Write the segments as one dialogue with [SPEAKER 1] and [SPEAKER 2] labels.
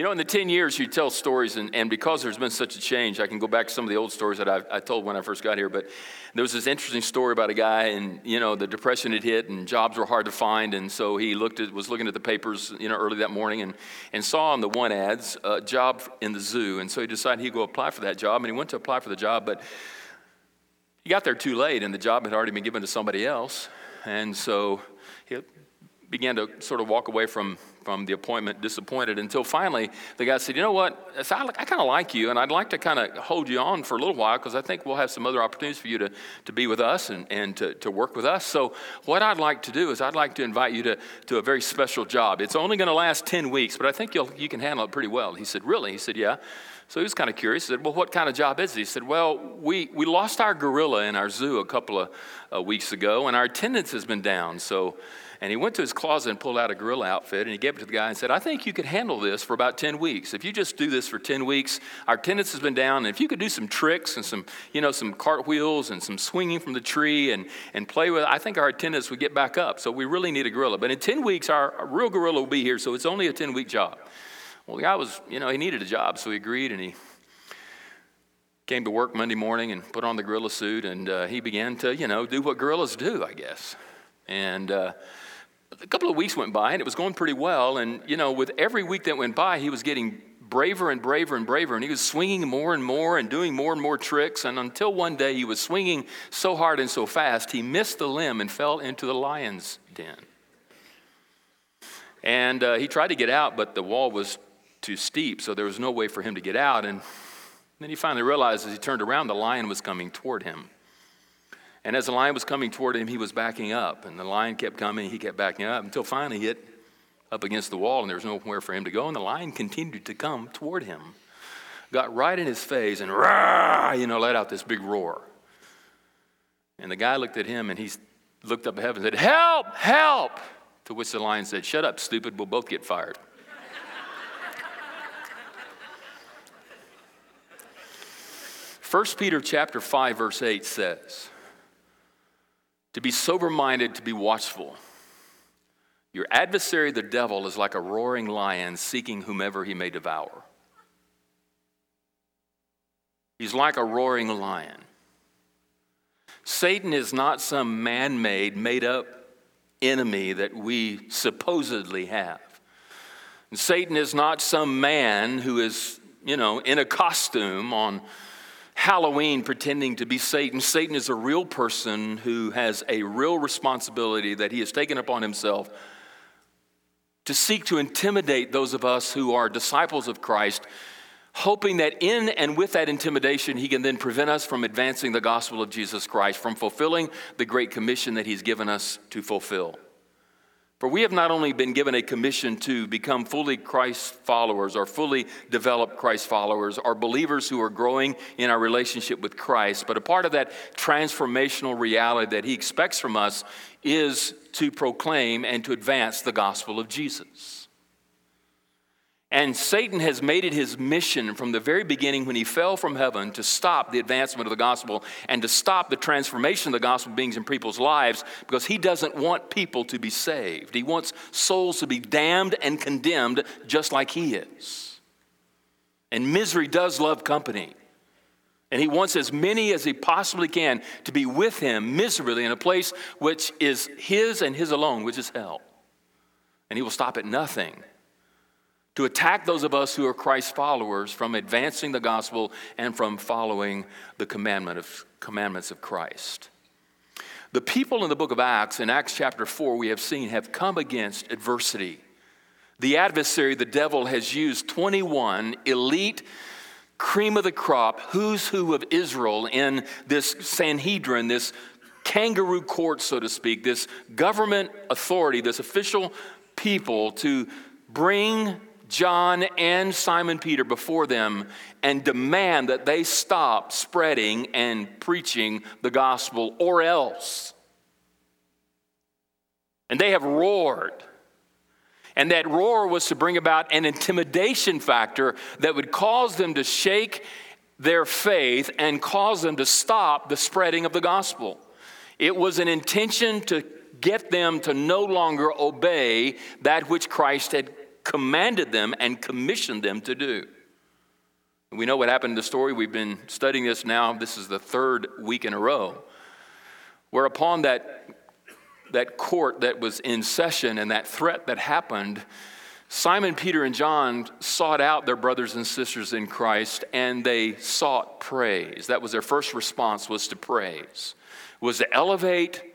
[SPEAKER 1] You know, in the 10 years you tell stories, and, and because there's been such a change, I can go back to some of the old stories that I, I told when I first got here. But there was this interesting story about a guy, and, you know, the depression had hit, and jobs were hard to find. And so he looked at, was looking at the papers, you know, early that morning and, and saw on the one ads a job in the zoo. And so he decided he'd go apply for that job. And he went to apply for the job, but he got there too late, and the job had already been given to somebody else. And so he began to sort of walk away from from the appointment disappointed until finally the guy said, You know what? I, I kind of like you, and I'd like to kind of hold you on for a little while because I think we'll have some other opportunities for you to, to be with us and, and to, to work with us. So, what I'd like to do is I'd like to invite you to, to a very special job. It's only going to last 10 weeks, but I think you'll, you can handle it pretty well. He said, Really? He said, Yeah. So he was kind of curious. He said, Well, what kind of job is it? He said, Well, we, we lost our gorilla in our zoo a couple of uh, weeks ago, and our attendance has been down. So, and he went to his closet and pulled out a gorilla outfit and he gave it to the guy and said, I think you could handle this for about 10 weeks. If you just do this for 10 weeks, our attendance has been down. And if you could do some tricks and some, you know, some cartwheels and some swinging from the tree and, and play with it, I think our attendance would get back up. So we really need a gorilla. But in 10 weeks, our, real gorilla will be here. So it's only a 10 week job. Well, the guy was, you know, he needed a job. So he agreed and he came to work Monday morning and put on the gorilla suit and uh, he began to, you know, do what gorillas do, I guess. And, uh, a couple of weeks went by and it was going pretty well. And, you know, with every week that went by, he was getting braver and braver and braver. And he was swinging more and more and doing more and more tricks. And until one day he was swinging so hard and so fast, he missed the limb and fell into the lion's den. And uh, he tried to get out, but the wall was too steep, so there was no way for him to get out. And then he finally realized as he turned around, the lion was coming toward him. And as the lion was coming toward him, he was backing up. And the lion kept coming, he kept backing up until finally he hit up against the wall and there was nowhere for him to go. And the lion continued to come toward him, got right in his face and rah, you know, let out this big roar. And the guy looked at him and he looked up at heaven and said, Help, help! To which the lion said, Shut up, stupid, we'll both get fired. First Peter chapter 5 verse 8 says, to be sober minded, to be watchful. Your adversary, the devil, is like a roaring lion seeking whomever he may devour. He's like a roaring lion. Satan is not some man made, made up enemy that we supposedly have. And Satan is not some man who is, you know, in a costume on Halloween pretending to be Satan. Satan is a real person who has a real responsibility that he has taken upon himself to seek to intimidate those of us who are disciples of Christ, hoping that in and with that intimidation, he can then prevent us from advancing the gospel of Jesus Christ, from fulfilling the great commission that he's given us to fulfill. For we have not only been given a commission to become fully Christ followers or fully developed Christ followers or believers who are growing in our relationship with Christ, but a part of that transformational reality that He expects from us is to proclaim and to advance the gospel of Jesus. And Satan has made it his mission from the very beginning when he fell from heaven to stop the advancement of the gospel and to stop the transformation of the gospel beings in people's lives because he doesn't want people to be saved. He wants souls to be damned and condemned just like he is. And misery does love company. And he wants as many as he possibly can to be with him miserably in a place which is his and his alone, which is hell. And he will stop at nothing to attack those of us who are Christ's followers from advancing the gospel and from following the commandment of, commandments of Christ. The people in the book of Acts, in Acts chapter 4, we have seen have come against adversity. The adversary, the devil, has used 21 elite, cream of the crop, who's who of Israel in this Sanhedrin, this kangaroo court, so to speak, this government authority, this official people to bring John and Simon Peter before them and demand that they stop spreading and preaching the gospel or else. And they have roared. And that roar was to bring about an intimidation factor that would cause them to shake their faith and cause them to stop the spreading of the gospel. It was an intention to get them to no longer obey that which Christ had commanded them and commissioned them to do. We know what happened in the story. We've been studying this now. This is the third week in a row. Whereupon that, that court that was in session and that threat that happened, Simon, Peter, and John sought out their brothers and sisters in Christ and they sought praise. That was their first response was to praise, was to elevate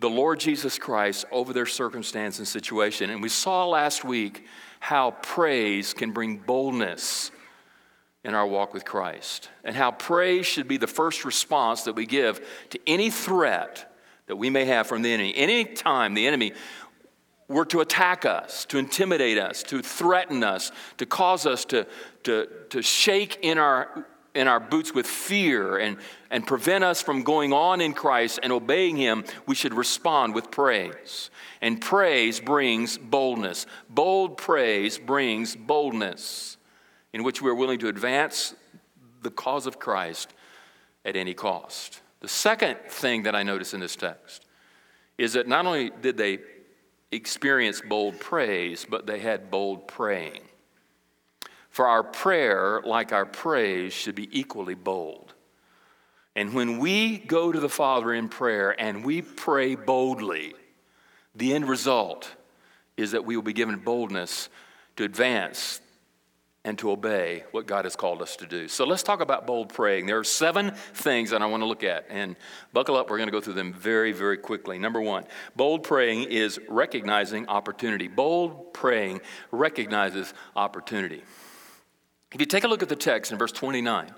[SPEAKER 1] the Lord Jesus Christ over their circumstance and situation. And we saw last week how praise can bring boldness in our walk with Christ, and how praise should be the first response that we give to any threat that we may have from the enemy. Any time the enemy were to attack us, to intimidate us, to threaten us, to cause us to, to, to shake in our, in our boots with fear and, and prevent us from going on in Christ and obeying Him, we should respond with praise. And praise brings boldness. Bold praise brings boldness in which we are willing to advance the cause of Christ at any cost. The second thing that I notice in this text is that not only did they experience bold praise, but they had bold praying. For our prayer, like our praise, should be equally bold. And when we go to the Father in prayer and we pray boldly, the end result is that we will be given boldness to advance and to obey what God has called us to do. So let's talk about bold praying. There are seven things that I want to look at, and buckle up, we're going to go through them very, very quickly. Number one, bold praying is recognizing opportunity. Bold praying recognizes opportunity. If you take a look at the text in verse 29,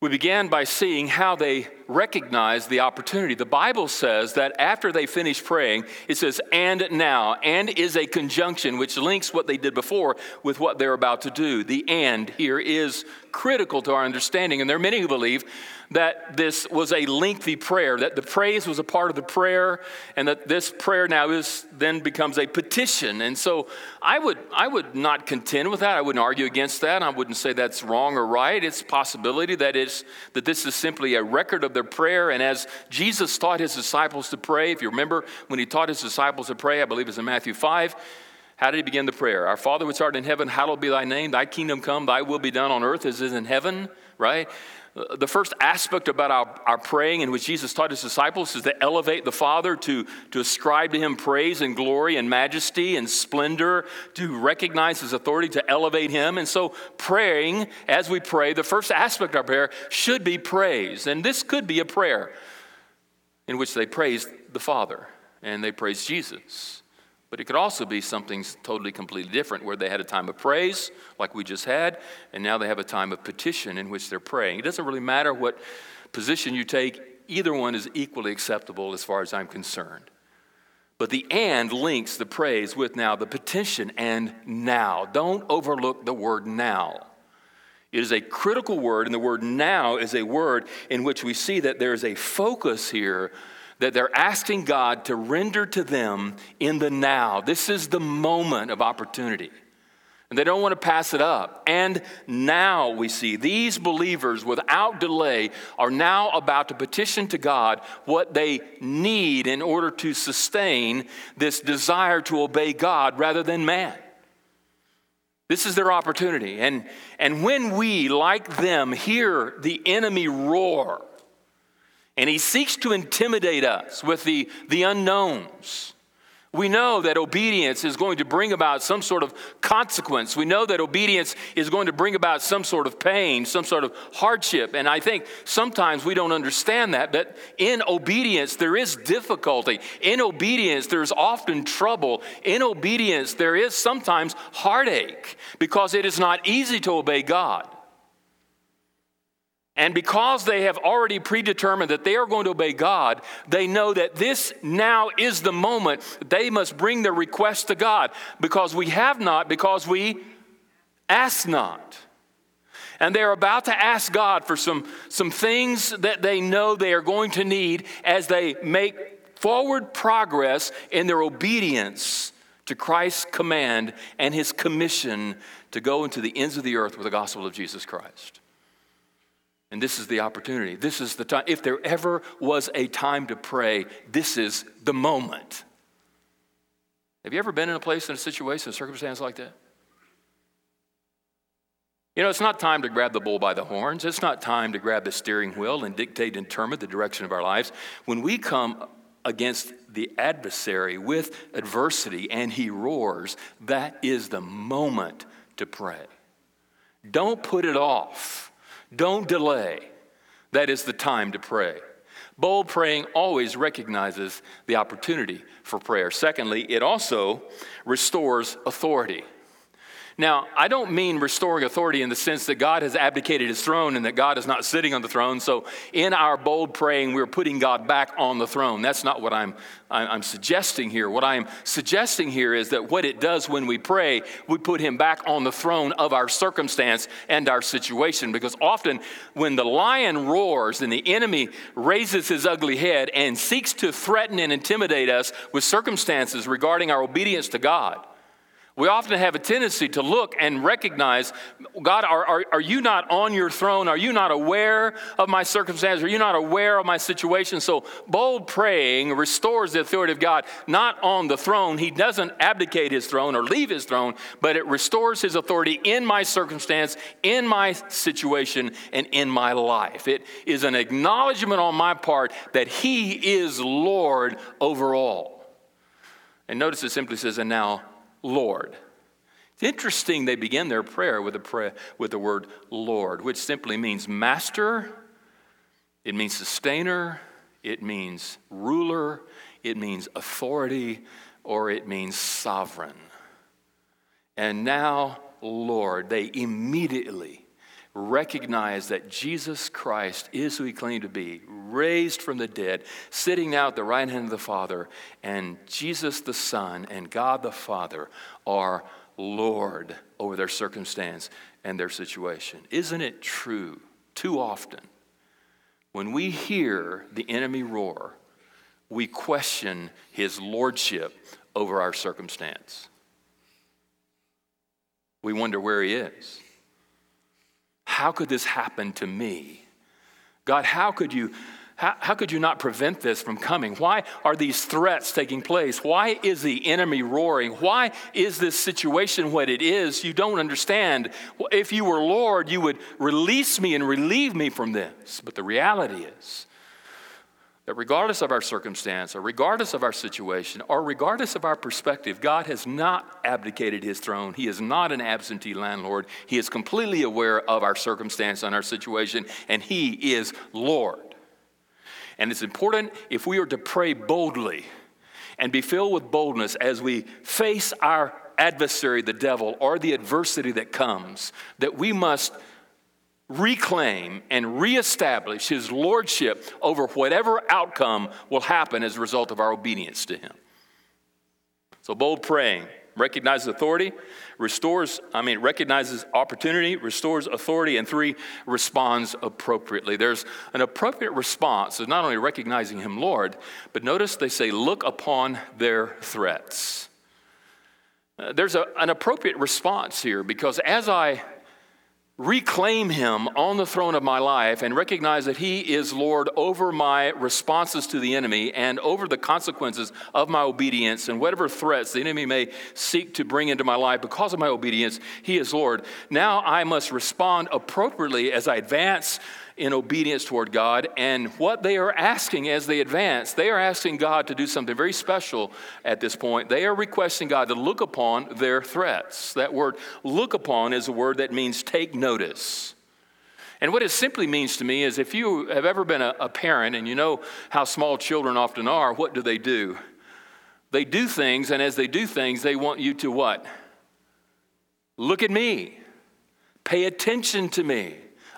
[SPEAKER 1] we began by seeing how they recognized the opportunity. The Bible says that after they finished praying, it says, and now. And is a conjunction which links what they did before with what they're about to do. The and here is critical to our understanding. And there are many who believe that this was a lengthy prayer, that the praise was a part of the prayer, and that this prayer now is then becomes a petition. And so I would I would not contend with that. I wouldn't argue against that. I wouldn't say that's wrong or right. It's possibility that is that this is simply a record of their prayer. And as Jesus taught his disciples to pray, if you remember when he taught his disciples to pray, I believe it's in Matthew 5. How did he begin the prayer? Our Father which art in heaven, hallowed be thy name, thy kingdom come, thy will be done on earth as is in heaven, right? Uh, the first aspect about our, our praying in which Jesus taught his disciples is to elevate the Father, to, to ascribe to him praise and glory and majesty and splendor, to recognize his authority, to elevate him. And so, praying as we pray, the first aspect of our prayer should be praise. And this could be a prayer in which they praise the Father and they praise Jesus. But it could also be something totally, completely different, where they had a time of praise, like we just had, and now they have a time of petition in which they're praying. It doesn't really matter what position you take, either one is equally acceptable as far as I'm concerned. But the and links the praise with now the petition and now. Don't overlook the word now. It is a critical word, and the word now is a word in which we see that there is a focus here that they're asking God to render to them in the now. This is the moment of opportunity. And they don't want to pass it up. And now we see these believers, without delay, are now about to petition to God what they need in order to sustain this desire to obey God rather than man. This is their opportunity. And, and when we, like them, hear the enemy roar, and he seeks to intimidate us with the, the unknowns. We know that obedience is going to bring about some sort of consequence. We know that obedience is going to bring about some sort of pain, some sort of hardship. And I think sometimes we don't understand that, but in obedience, there is difficulty. In obedience, there's often trouble. In obedience, there is sometimes heartache because it is not easy to obey God. And because they have already predetermined that they are going to obey God, they know that this now is the moment they must bring their request to God because we have not, because we ask not. And they're about to ask God for some, some things that they know they are going to need as they make forward progress in their obedience to Christ's command and his commission to go into the ends of the earth with the gospel of Jesus Christ. And this is the opportunity. This is the time. If there ever was a time to pray, this is the moment. Have you ever been in a place, in a situation, a circumstance like that? You know, it's not time to grab the bull by the horns. It's not time to grab the steering wheel and dictate and determine the direction of our lives. When we come against the adversary with adversity and he roars, that is the moment to pray. Don't put it off, don't delay. That is the time to pray. Bold praying always recognizes the opportunity for prayer. Secondly, it also restores authority. Now, I don't mean restoring authority in the sense that God has abdicated his throne and that God is not sitting on the throne. So, in our bold praying, we're putting God back on the throne. That's not what I'm, I'm suggesting here. What I'm suggesting here is that what it does when we pray, we put him back on the throne of our circumstance and our situation. Because often, when the lion roars and the enemy raises his ugly head and seeks to threaten and intimidate us with circumstances regarding our obedience to God, we often have a tendency to look and recognize God, are, are, are, you not on your throne? Are you not aware of my circumstance? Are you not aware of my situation? So, bold praying restores the authority of God, not on the throne. He doesn't abdicate his throne or leave his throne, but it restores his authority in my circumstance, in my situation, and in my life. It is an acknowledgement on my part that he is Lord over all. And notice it simply says, and now Lord. It's interesting they begin their prayer with, a prayer with the word Lord, which simply means master, it means sustainer, it means ruler, it means authority, or it means sovereign. And now, Lord, they immediately recognize that Jesus Christ is who he claimed to be, raised from the dead, sitting now at the right hand of the Father, and Jesus the Son and God the Father are Lord over their circumstance and their situation. Isn't it true too often when we hear the enemy roar, we question his lordship over our circumstance? We wonder where he is. How could this happen to me? God, how could you? How, how, could you not prevent this from coming? Why are these threats taking place? Why is the enemy roaring? Why is this situation what it is? You don't understand. If you were Lord, you would release me and relieve me from this. But the reality is, that regardless of our circumstance, or regardless of our situation, or regardless of our perspective, God has not abdicated his throne. He is not an absentee landlord. He is completely aware of our circumstance and our situation, and he is Lord. And it's important if we are to pray boldly and be filled with boldness as we face our adversary, the devil, or the adversity that comes, that we must reclaim and reestablish his lordship over whatever outcome will happen as a result of our obedience to him. So, bold praying recognizes authority, restores, I mean, recognizes opportunity, restores authority, and three, responds appropriately. There's an appropriate response of not only recognizing him Lord, but notice they say, look upon their threats. Uh, there's a, an appropriate response here because as I reclaim him on the throne of my life and recognize that he is Lord over my responses to the enemy and over the consequences of my obedience and whatever threats the enemy may seek to bring into my life because of my obedience, he is Lord. Now I must respond appropriately as I advance in obedience toward God. And what they are asking as they advance, they are asking God to do something very special at this point. They are requesting God to look upon their threats. That word look upon is a word that means take notice. And what it simply means to me is if you have ever been a, a parent and you know how small children often are, what do they do? They do things, and as they do things, they want you to what? Look at me. Pay attention to me.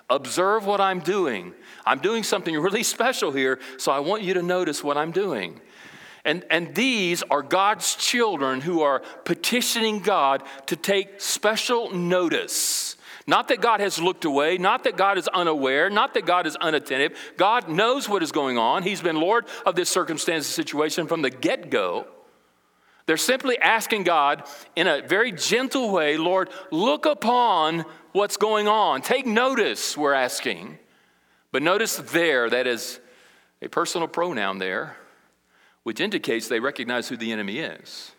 [SPEAKER 1] Observe what I'm doing. I'm doing something really special here, so I want you to notice what I'm doing. And, and these are God's children who are petitioning God to take special notice. Not that God has looked away, not that God is unaware, not that God is unattentive. God knows what is going on. He's been Lord of this circumstance situation from the get go. They're simply asking God in a very gentle way, Lord, look upon what's going on. Take notice, we're asking. But notice their, that is a personal pronoun there, which indicates they recognize who the enemy is.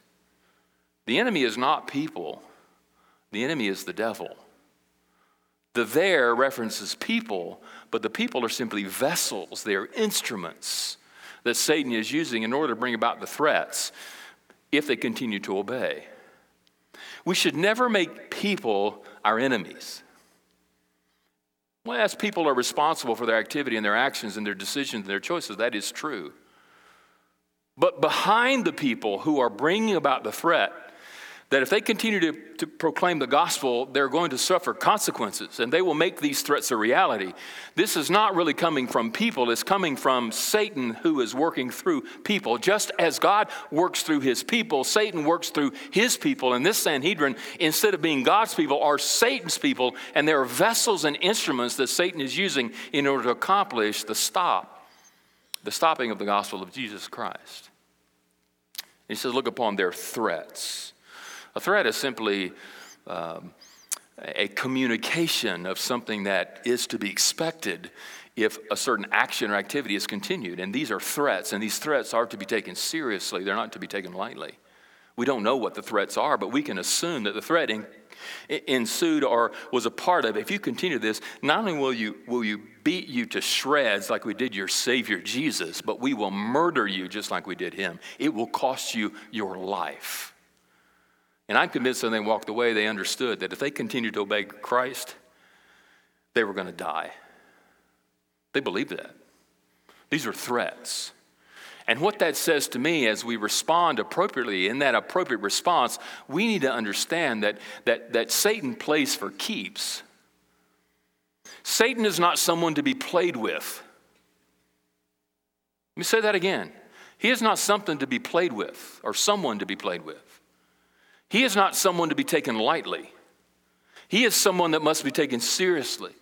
[SPEAKER 1] The enemy is not people, the enemy is the devil. The their references people, but the people are simply vessels, they are instruments that Satan is using in order to bring about the threats if they continue to obey. We should never make people our enemies. Well, as people are responsible for their activity and their actions and their decisions and their choices, that is true. But behind the people who are bringing about the threat, that if they continue to, to proclaim the gospel, they're going to suffer consequences and they will make these threats a reality. This is not really coming from people, it's coming from Satan who is working through people. Just as God works through his people, Satan works through his people. And this Sanhedrin, instead of being God's people, are Satan's people, and they are vessels and instruments that Satan is using in order to accomplish the stop, the stopping of the gospel of Jesus Christ. He says, Look upon their threats. A threat is simply um, a communication of something that is to be expected if a certain action or activity is continued. And these are threats, and these threats are to be taken seriously, they're not to be taken lightly. We don't know what the threats are, but we can assume that the threat in, ensued or was a part of. If you continue this, not only will you, will you beat you to shreds like we did your Savior Jesus, but we will murder you just like we did him. It will cost you your life. And I'm convinced when they walked away, they understood that if they continued to obey Christ, they were going to die. They believed that. These are threats. And what that says to me as we respond appropriately, in that appropriate response, we need to understand that, that, that Satan plays for keeps. Satan is not someone to be played with. Let me say that again. He is not something to be played with or someone to be played with. He is not someone to be taken lightly. He is someone that must be taken seriously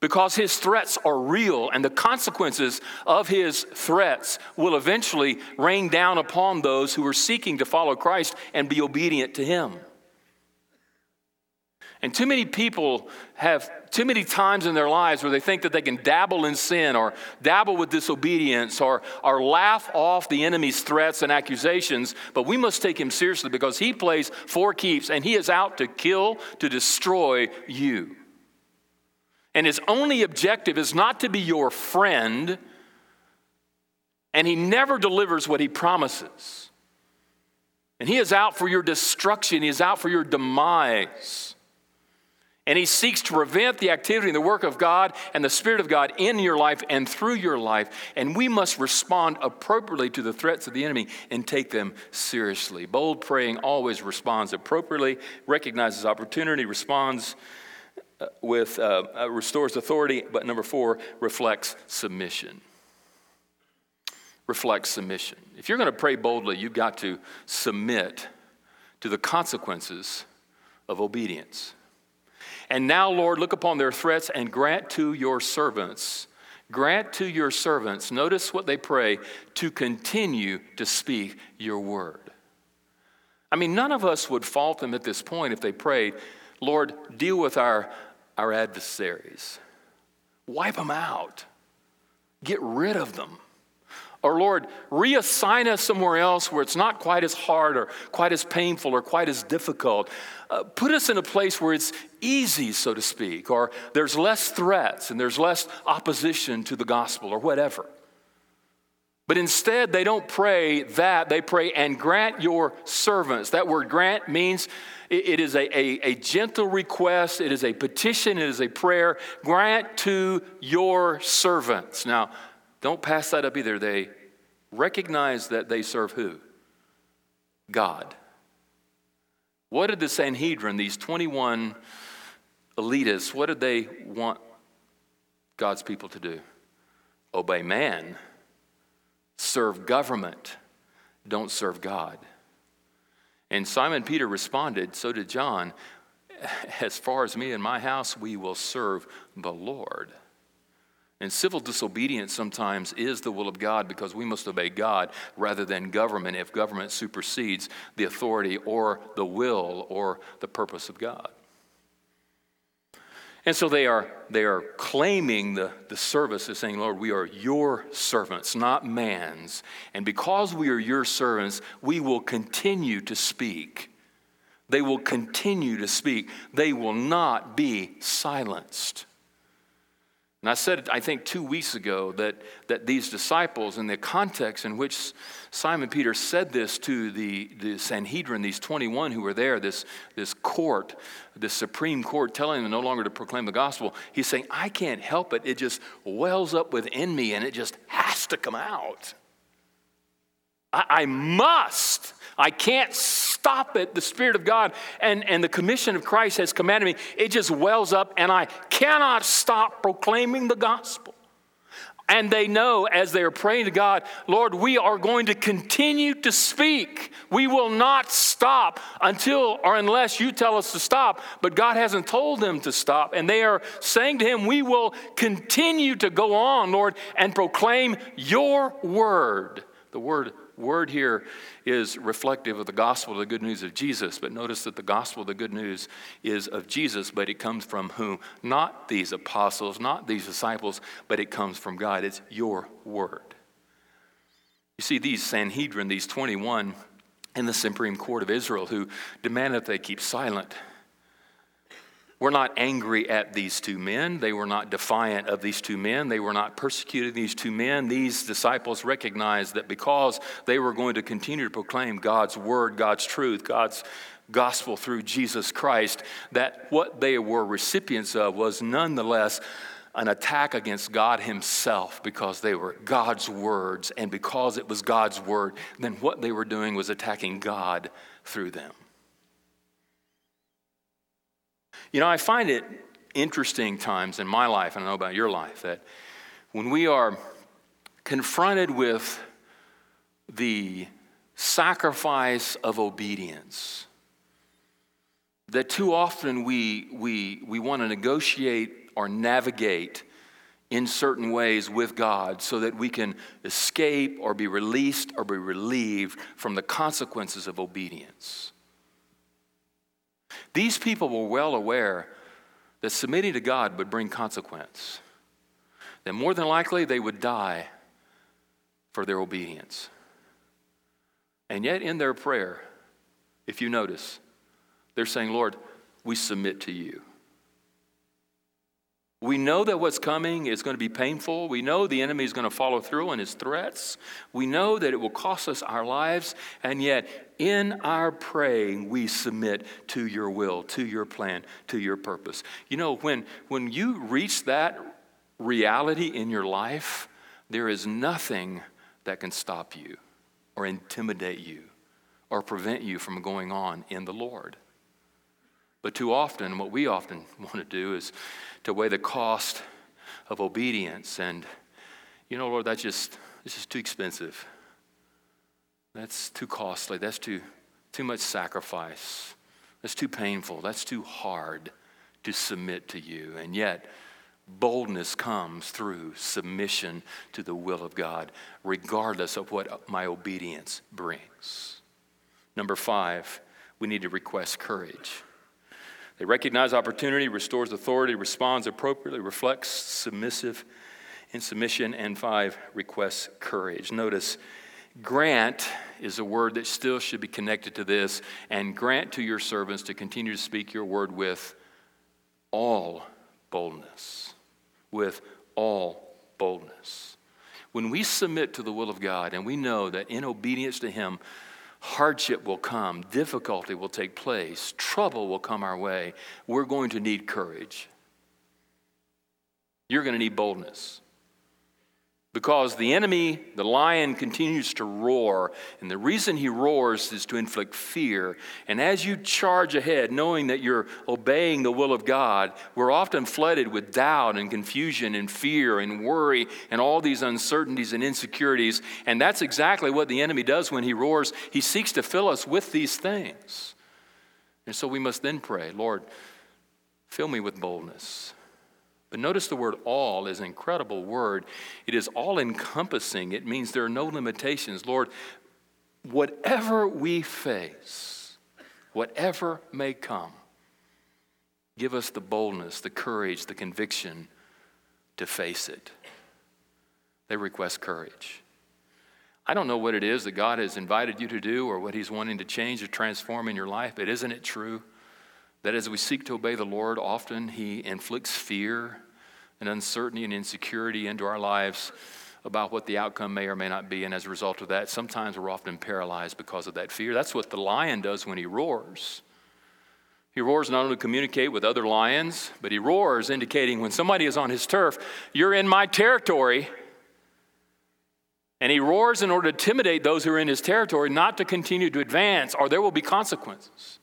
[SPEAKER 1] because his threats are real and the consequences of his threats will eventually rain down upon those who are seeking to follow Christ and be obedient to him. And too many people have too many times in their lives where they think that they can dabble in sin or dabble with disobedience or, or laugh off the enemy's threats and accusations, but we must take him seriously because he plays for keeps and he is out to kill, to destroy you. And his only objective is not to be your friend, and he never delivers what he promises. And he is out for your destruction, he is out for your demise and he seeks to prevent the activity and the work of God and the Spirit of God in your life and through your life. And we must respond appropriately to the threats of the enemy and take them seriously. Bold praying always responds appropriately, recognizes opportunity, responds uh, with, uh, uh, restores authority, but number four, reflects submission. Reflects submission. If you're going to pray boldly, you've got to submit to the consequences of obedience. And now, Lord, look upon their threats and grant to your servants, grant to your servants, notice what they pray, to continue to speak your word. I mean, none of us would fault them at this point if they prayed, Lord, deal with our, our adversaries, wipe them out, get rid of them. Or, Lord, reassign us somewhere else where it's not quite as hard or quite as painful or quite as difficult. Uh, put us in a place where it's easy, so to speak, or there's less threats and there's less opposition to the gospel or whatever. But instead, they don't pray that. They pray, and grant your servants. That word grant means it is a, a, a, gentle request, it is a petition, it is a prayer. Grant to your servants. Now, don't pass that up either. They recognize that they serve who? God. What did the Sanhedrin, these 21 elitists, what did they want God's people to do? Obey man, serve government, don't serve God. And Simon Peter responded, so did John, as far as me and my house, we will serve the Lord. And civil disobedience sometimes is the will of God because we must obey God rather than government if government supersedes the authority or the will or the purpose of God. And so they are, they are claiming the, the service as saying, Lord, we are your servants, not man's. And because we are your servants, we will continue to speak. They will continue to speak. They will not be silenced. And I said, I think two weeks ago, that, that these disciples, in the context in which Simon Peter said this to the, the Sanhedrin, these 21 who were there, this, this court, this Supreme Court, telling them no longer to proclaim the gospel, he's saying, I can't help it. It just wells up within me and it just has to come out. I, I must. I can't stop it. The Spirit of God and, and the commission of Christ has commanded me. It just wells up, and I cannot stop proclaiming the gospel. And they know as they are praying to God, Lord, we are going to continue to speak. We will not stop until or unless you tell us to stop. But God hasn't told them to stop. And they are saying to Him, We will continue to go on, Lord, and proclaim your word. The word word here is reflective of the gospel, the good news of Jesus. But notice that the gospel, the good news, is of Jesus, but it comes from whom? Not these apostles, not these disciples, but it comes from God. It's your word. You see, these Sanhedrin, these 21 in the Supreme Court of Israel, who demand that they keep silent were not angry at these two men. They were not defiant of these two men. They were not persecuting these two men. These disciples recognized that because they were going to continue to proclaim God's word, God's truth, God's gospel through Jesus Christ, that what they were recipients of was nonetheless an attack against God Himself because they were God's words. And because it was God's word, then what they were doing was attacking God through them. You know, I find it interesting times in my life, and I know about your life, that when we are confronted with the sacrifice of obedience, that too often we, we, we want to negotiate or navigate in certain ways with God so that we can escape or be released or be relieved from the consequences of obedience. These people were well aware that submitting to God would bring consequence, that more than likely they would die for their obedience. And yet, in their prayer, if you notice, they're saying, Lord, we submit to you. We know that what's coming is going to be painful. We know the enemy is going to follow through on his threats. We know that it will cost us our lives. And yet, in our praying, we submit to your will, to your plan, to your purpose. You know, when, when you reach that reality in your life, there is nothing that can stop you or intimidate you or prevent you from going on in the Lord. But too often, what we often want to do is to weigh the cost of obedience. And, you know, Lord, that's just, it's just too expensive. That's too costly. That's too, too much sacrifice. That's too painful. That's too hard to submit to you. And yet, boldness comes through submission to the will of God, regardless of what my obedience brings. Number five, we need to request courage. They recognize opportunity, restores authority, responds appropriately, reflects submissive in submission, and five, requests courage. Notice, grant is a word that still should be connected to this, and grant to your servants to continue to speak your word with all boldness. With all boldness. When we submit to the will of God and we know that in obedience to Him, hardship will come, difficulty will take place, trouble will come our way, we're going to need courage. You're going to need boldness. Because the enemy, the lion, continues to roar. And the reason he roars is to inflict fear. And as you charge ahead, knowing that you're obeying the will of God, we're often flooded with doubt and confusion and fear and worry and all these uncertainties and insecurities. And that's exactly what the enemy does when he roars. He seeks to fill us with these things. And so we must then pray, Lord, fill me with boldness. But notice the word all is an incredible word. It is all encompassing, it means there are no limitations. Lord, whatever we face, whatever may come, Give us the boldness, the courage, the conviction to face it. They request courage. I don't know what it is that God has invited you to do or what He's wanting to change or transform in your life, but isn't it true that as we seek to obey the Lord, often He inflicts fear and uncertainty and insecurity into our lives about what the outcome may or may not be. And as a result of that, sometimes we're often paralyzed because of that fear. That's what the lion does when he roars. He roars not only to communicate with other lions, but he roars, indicating when somebody is on his turf, you're in my territory. And he roars in order to intimidate those who are in his territory not to continue to advance, or there will be consequences.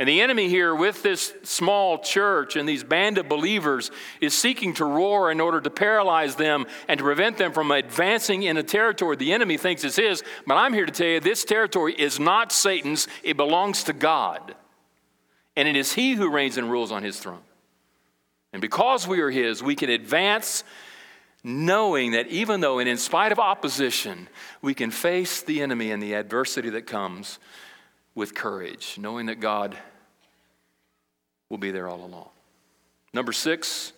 [SPEAKER 1] And the enemy here, with this small church and these band of believers, is seeking to roar in order to paralyze them and to prevent them from advancing in a territory the enemy thinks is his. But I'm here to tell you this territory is not Satan's, it belongs to God. And it is he who reigns and rules on his throne. And because we are his, we can advance knowing that even though, and in spite of opposition, we can face the enemy and the adversity that comes with courage, knowing that God will be there all along. Number six,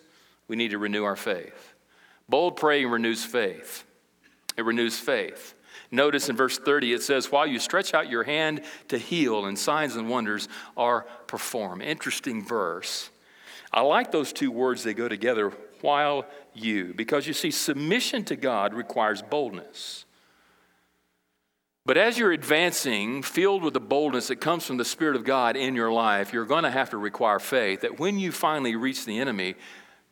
[SPEAKER 1] we need to renew our faith. Bold praying renews faith. It renews faith. Notice in verse 30 it says, While you stretch out your hand to heal, and signs and wonders are performed. Interesting verse. I like those two words, they go together, while you, because you see, submission to God requires boldness. But as you're advancing, filled with the boldness that comes from the Spirit of God in your life, you're going to have to require faith that when you finally reach the enemy,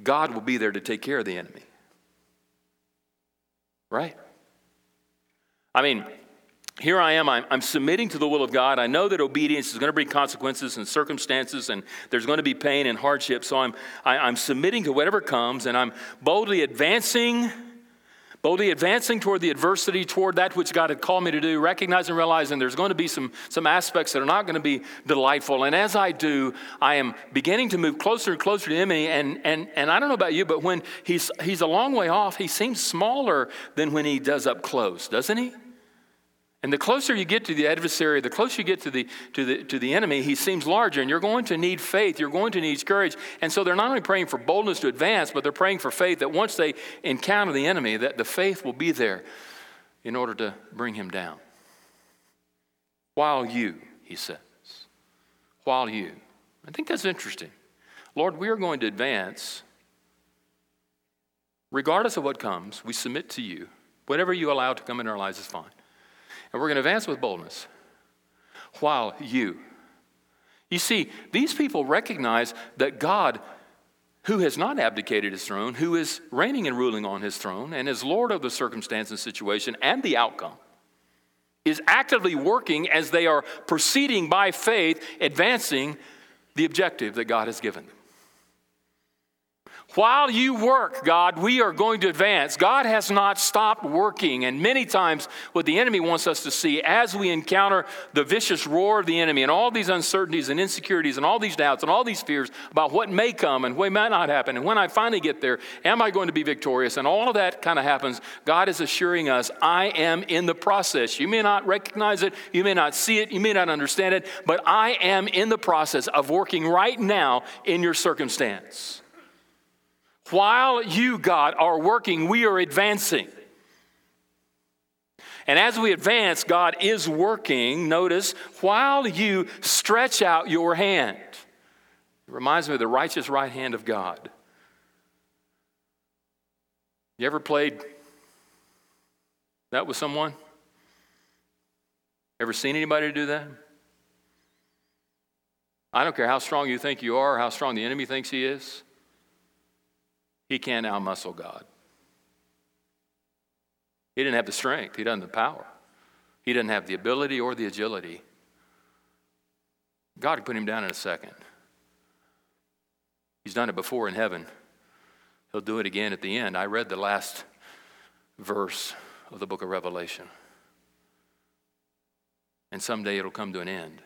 [SPEAKER 1] God will be there to take care of the enemy. Right? I mean, here I am, I'm, I'm, submitting to the will of God. I know that obedience is going to bring consequences and circumstances, and there's going to be pain and hardship. So I'm, I, am i am submitting to whatever comes, and I'm boldly advancing Boldly advancing toward the adversity, toward that which God had called me to do, recognizing and realizing there's going to be some, some aspects that are not going to be delightful. And as I do, I am beginning to move closer and closer to Him. And, and, and I don't know about you, but when he's, he's a long way off, he seems smaller than when he does up close, doesn't he? And the closer you get to the adversary, the closer you get to the, to, the, to the enemy, he seems larger. And you're going to need faith. You're going to need courage. And so they're not only praying for boldness to advance, but they're praying for faith that once they encounter the enemy, that the faith will be there in order to bring him down. While you, he says, while you. I think that's interesting. Lord, we are going to advance. Regardless of what comes, we submit to you. Whatever you allow to come in our lives is fine. And we're going to advance with boldness while you. You see, these people recognize that God, who has not abdicated his throne, who is reigning and ruling on his throne, and is Lord of the circumstance and situation and the outcome, is actively working as they are proceeding by faith, advancing the objective that God has given them. While you work, God, we are going to advance. God has not stopped working. And many times, what the enemy wants us to see as we encounter the vicious roar of the enemy and all these uncertainties and insecurities and all these doubts and all these fears about what may come and what may not happen. And when I finally get there, am I going to be victorious? And all of that kind of happens. God is assuring us, I am in the process. You may not recognize it, you may not see it, you may not understand it, but I am in the process of working right now in your circumstance. While you, God, are working, we are advancing. And as we advance, God is working, notice, while you stretch out your hand. It reminds me of the righteous right hand of God. You ever played that with someone? Ever seen anybody do that? I don't care how strong you think you are, how strong the enemy thinks he is. He can't outmuscle God. He didn't have the strength, he doesn't have the power. He didn't have the ability or the agility. God could put him down in a second. He's done it before in heaven. He'll do it again at the end. I read the last verse of the book of Revelation. And someday it'll come to an end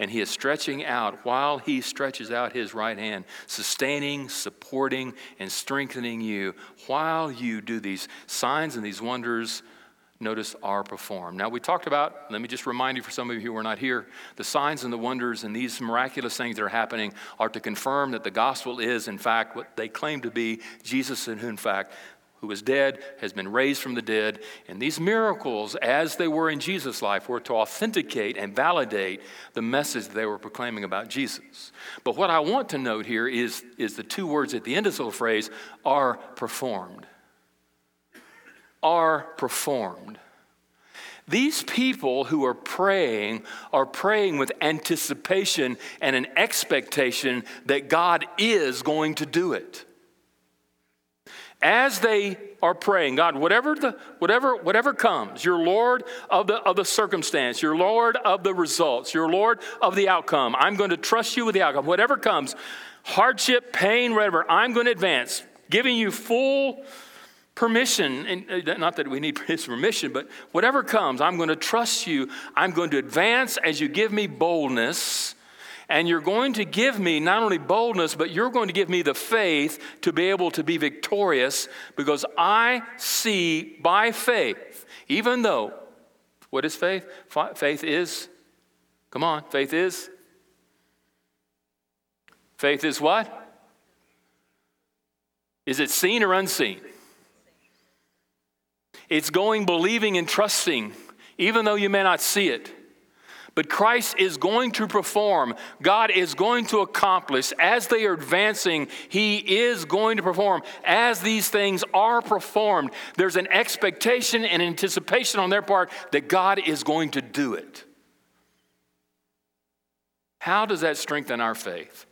[SPEAKER 1] and he is stretching out while he stretches out his right hand, sustaining, supporting, and strengthening you while you do these signs and these wonders notice, are performed. Now, we talked about, let me just remind you for some of you who were not here, the signs and the wonders and these miraculous things that are happening are to confirm that the gospel is, in fact, what they claim to be Jesus, and who, in fact, who was dead, has been raised from the dead. And these miracles, as they were in Jesus' life, were to authenticate and validate the message they were proclaiming about Jesus. But what I want to note here is, is the two words at the end of this little phrase are performed. Are performed. These people who are praying are praying with anticipation and an expectation that God is going to do it as they are praying, God, whatever the whatever whatever comes, you're Lord of the of the circumstance, you're Lord of the results, you're Lord of the outcome. I'm going to trust you with the outcome. Whatever comes, hardship, pain, whatever, I'm going to advance, giving you full permission, and uh, not that we need his permission, but whatever comes, I'm going to trust you. I'm going to advance as you give me boldness and you're going to give me not only boldness, but you're going to give me the faith to be able to be victorious because I see by faith, even though, what is faith? Faith is, come on, faith is. Faith is what? Is it seen or unseen? It's going believing and trusting, even though you may not see it. But Christ is going to perform. God is going to accomplish. As they are advancing, He is going to perform. As these things are performed, there's an expectation and anticipation on their part that God is going to do it. How does that strengthen our faith?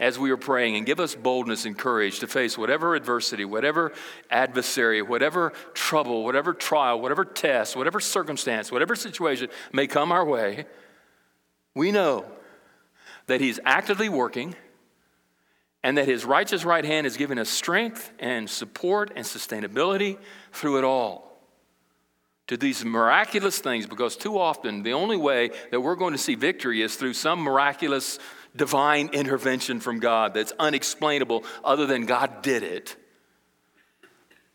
[SPEAKER 1] As we are praying and give us boldness and courage to face whatever adversity, whatever adversary, whatever trouble, whatever trial, whatever test, whatever circumstance, whatever situation may come our way. We know that He's actively working and that His righteous right hand is giving us strength and support and sustainability through it all. To these miraculous things, because too often the only way that we're going to see victory is through some miraculous divine intervention from God that's unexplainable other than God did it.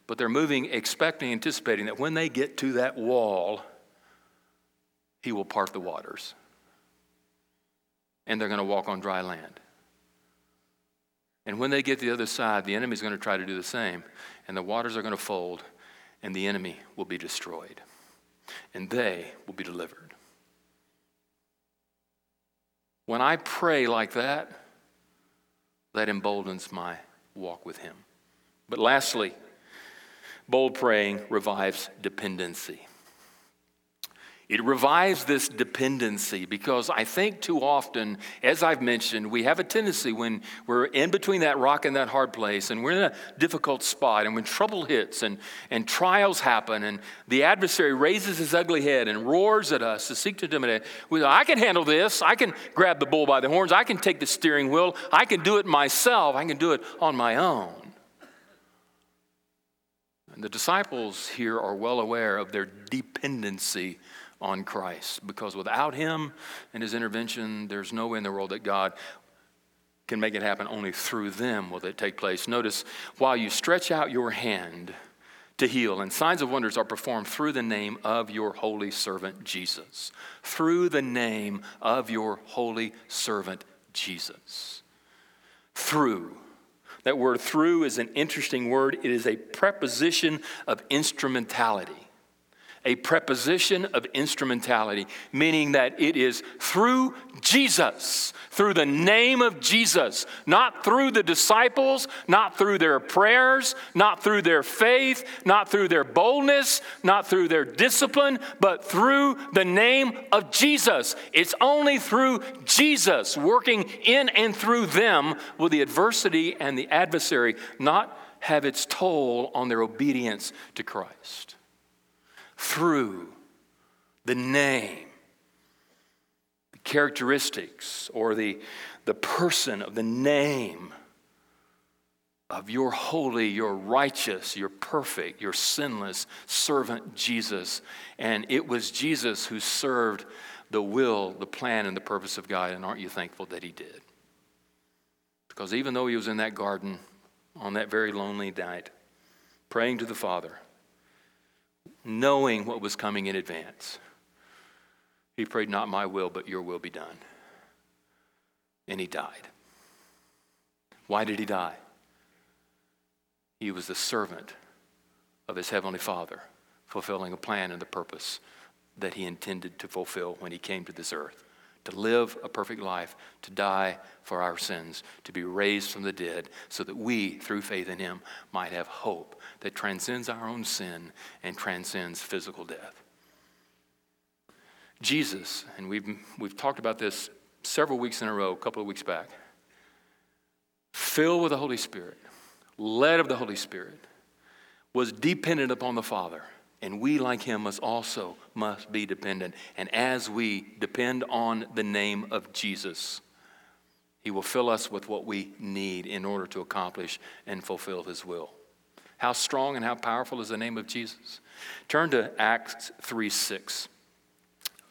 [SPEAKER 1] But they're moving, expecting, anticipating that when they get to that wall, He will part the waters. And they're going to walk on dry land. And when they get to the other side, the enemy's going to try to do the same. And the waters are going to fold, and the enemy will be destroyed. And they will be delivered. When I pray like that, that emboldens my walk with Him. But lastly, bold praying revives dependency. It revives this dependency because I think too often, as I've mentioned, we have a tendency when we're in between that rock and that hard place and we're in a difficult spot and when trouble hits and, and trials happen and the adversary raises his ugly head and roars at us to seek to intimidate, we go, I can handle this. I can grab the bull by the horns. I can take the steering wheel. I can do it myself. I can do it on my own. And the disciples here are well aware of their dependency on Christ because without Him and His intervention, there's no way in the world that God can make it happen. Only through them will it take place. Notice, while you stretch out your hand to heal, and signs of wonders are performed through the name of your holy servant Jesus. Through the name of your holy servant Jesus. Through. That word through is an interesting word. It is a preposition of instrumentality a preposition of instrumentality, meaning that it is through Jesus, through the name of Jesus, not through the disciples, not through their prayers, not through their faith, not through their boldness, not through their discipline, but through the name of Jesus. It's only through Jesus working in and through them will the adversity and the adversary not have its toll on their obedience to Christ through the name, the characteristics, or the, the person of the name of your holy, your righteous, your perfect, your sinless servant Jesus. And it was Jesus who served the will, the plan, and the purpose of God. And aren't you thankful that he did? Because even though he was in that garden on that very lonely night, praying to the Father, knowing what was coming in advance. He prayed, Not my will, but your will be done. And he died. Why did he die? He was the servant of his heavenly Father, fulfilling a plan and the purpose that he intended to fulfill when he came to this earth to live a perfect life, to die for our sins, to be raised from the dead, so that we, through faith in him, might have hope that transcends our own sin and transcends physical death. Jesus, and we've, we've talked about this several weeks in a row, a couple of weeks back, filled with the Holy Spirit, led of the Holy Spirit, was dependent upon the Father. And we, like him, must also must be dependent. And as we depend on the name of Jesus, he will fill us with what we need in order to accomplish and fulfill his will. How strong and how powerful is the name of Jesus? Turn to Acts 3 6.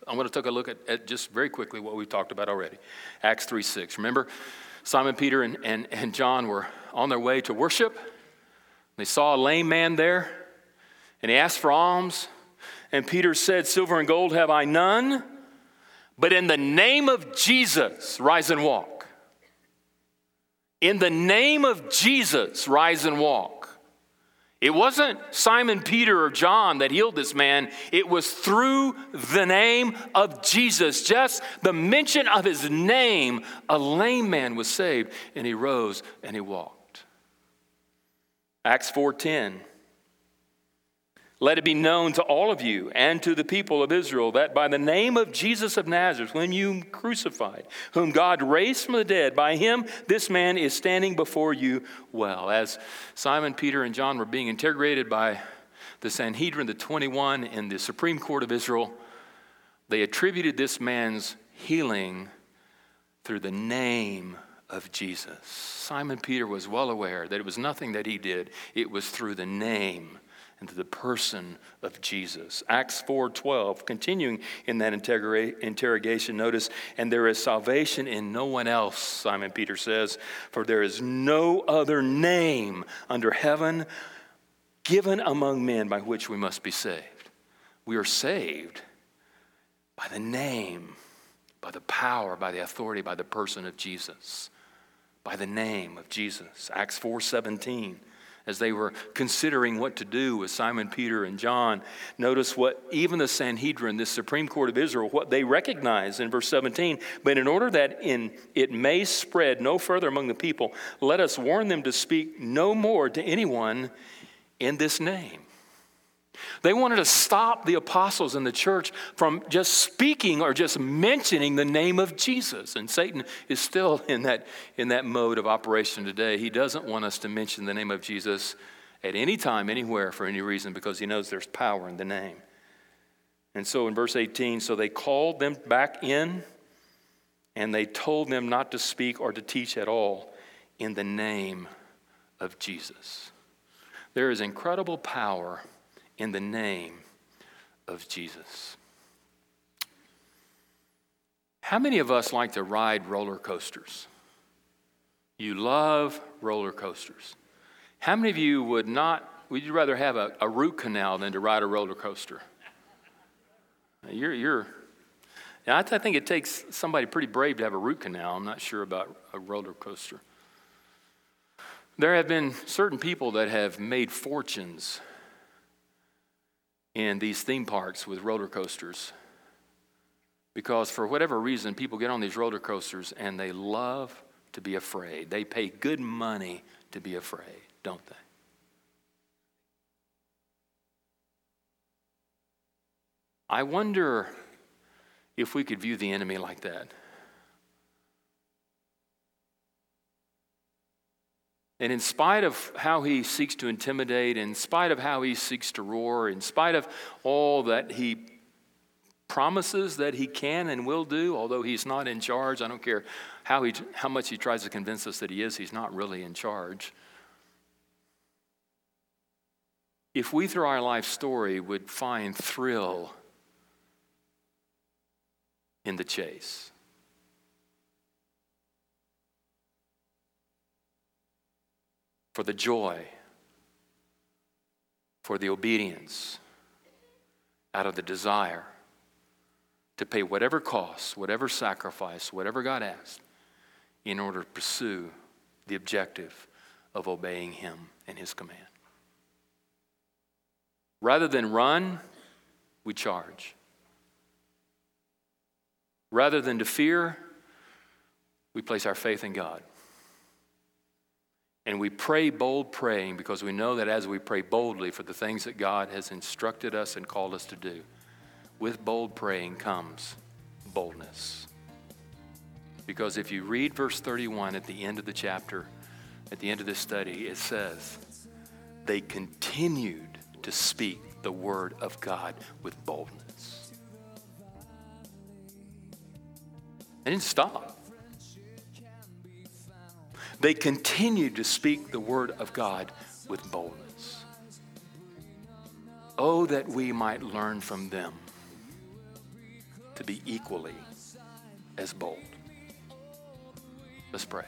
[SPEAKER 1] I'm going to take a look at, at, just very quickly what we've talked about already. Acts 3 6. Remember, Simon Peter and, and, and John were on their way to worship. They saw a lame man there, and he asked for alms. And Peter said, Silver and gold have I none, but in the name of Jesus, rise and walk. In the name of Jesus, rise and walk. It wasn't Simon Peter or John that healed this man, it was through the name of Jesus. Just the mention of his name, a lame man was saved, and he rose and he walked. Acts 4:10 let it be known to all of you and to the people of Israel that by the name of Jesus of Nazareth, whom you crucified, whom God raised from the dead, by him this man is standing before you well. As Simon, Peter, and John were being interrogated by the Sanhedrin, the 21 in the Supreme Court of Israel, they attributed this man's healing through the name of Jesus. Simon Peter was well aware that it was nothing that he did, it was through the name into the person of Jesus. Acts 4:12, continuing in that interrogation, notice, and there is salvation in no one else, Simon Peter says, for there is no other name under heaven given among men by which we must be saved. We are saved by the name, by the power, by the authority, by the person of Jesus. By the name of Jesus. Acts 4:17 as they were considering what to do with Simon Peter and John. Notice what even the Sanhedrin, the Supreme Court of Israel, what they recognize in verse 17. But in order that in, it may spread no further among the people, let us warn them to speak no more to anyone in this name. They wanted to stop the apostles in the church from just speaking or just mentioning the name of Jesus. And Satan is still in that, in that mode of operation today. He doesn't want us to mention the name of Jesus at any time, anywhere, for any reason, because he knows there's power in the name. And so in verse 18, so they called them back in and they told them not to speak or to teach at all in the name of Jesus. There is incredible power in the name of Jesus. How many of us like to ride roller coasters? You love roller coasters. How many of you would not, would you rather have a, a root canal than to ride a roller coaster? You're, you're, I think it takes somebody pretty brave to have a root canal. I'm not sure about a roller coaster. There have been certain people that have made fortunes in these theme parks with roller coasters. Because for whatever reason, people get on these roller coasters and they love to be afraid. They pay good money to be afraid, don't they? I wonder if we could view the enemy like that. And in spite of how he seeks to intimidate, in spite of how he seeks to roar, in spite of all that he promises that he can and will do, although he's not in charge, I don't care how, he, how much he tries to convince us that he is, he's not really in charge. If we, through our life story, would find thrill in the chase, for the joy, for the obedience, out of the desire to pay whatever cost, whatever sacrifice, whatever God asks, in order to pursue the objective of obeying Him and His command. Rather than run, we charge. Rather than to fear, we place our faith in God. And we pray bold praying because we know that as we pray boldly for the things that God has instructed us and called us to do, with bold praying comes boldness. Because if you read verse 31 at the end of the chapter, at the end of this study, it says, they continued to speak the word of God with boldness. They didn't stop. They continued to speak the word of God with boldness. Oh, that we might learn from them to be equally as bold. Let's pray.